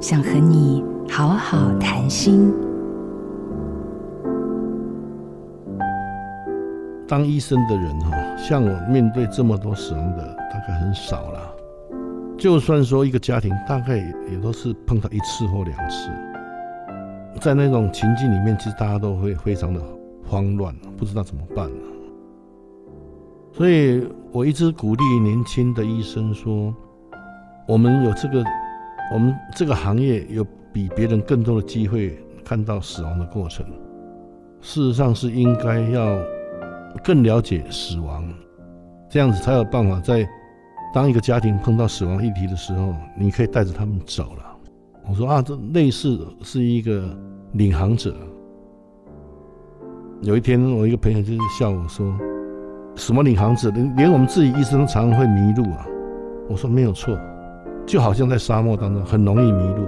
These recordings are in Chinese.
想和你好好谈心。当医生的人哈，像我面对这么多死亡的，大概很少了。就算说一个家庭，大概也都是碰到一次或两次。在那种情境里面，其实大家都会非常的慌乱，不知道怎么办。所以我一直鼓励年轻的医生说：“我们有这个，我们这个行业有比别人更多的机会看到死亡的过程。事实上是应该要更了解死亡，这样子才有办法在当一个家庭碰到死亡议题的时候，你可以带着他们走了。”我说啊，这类似是一个领航者。有一天，我一个朋友就是笑我说。什么领航者？连连我们自己医生常常会迷路啊！我说没有错，就好像在沙漠当中很容易迷路，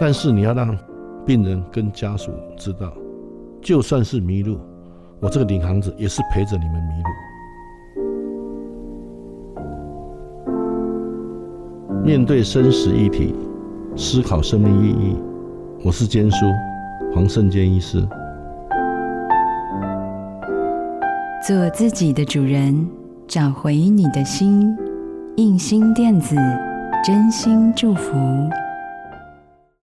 但是你要让病人跟家属知道，就算是迷路，我这个领航者也是陪着你们迷路。面对生死议题，思考生命意义，我是坚叔黄胜坚医师。做自己的主人，找回你的心。印心电子，真心祝福。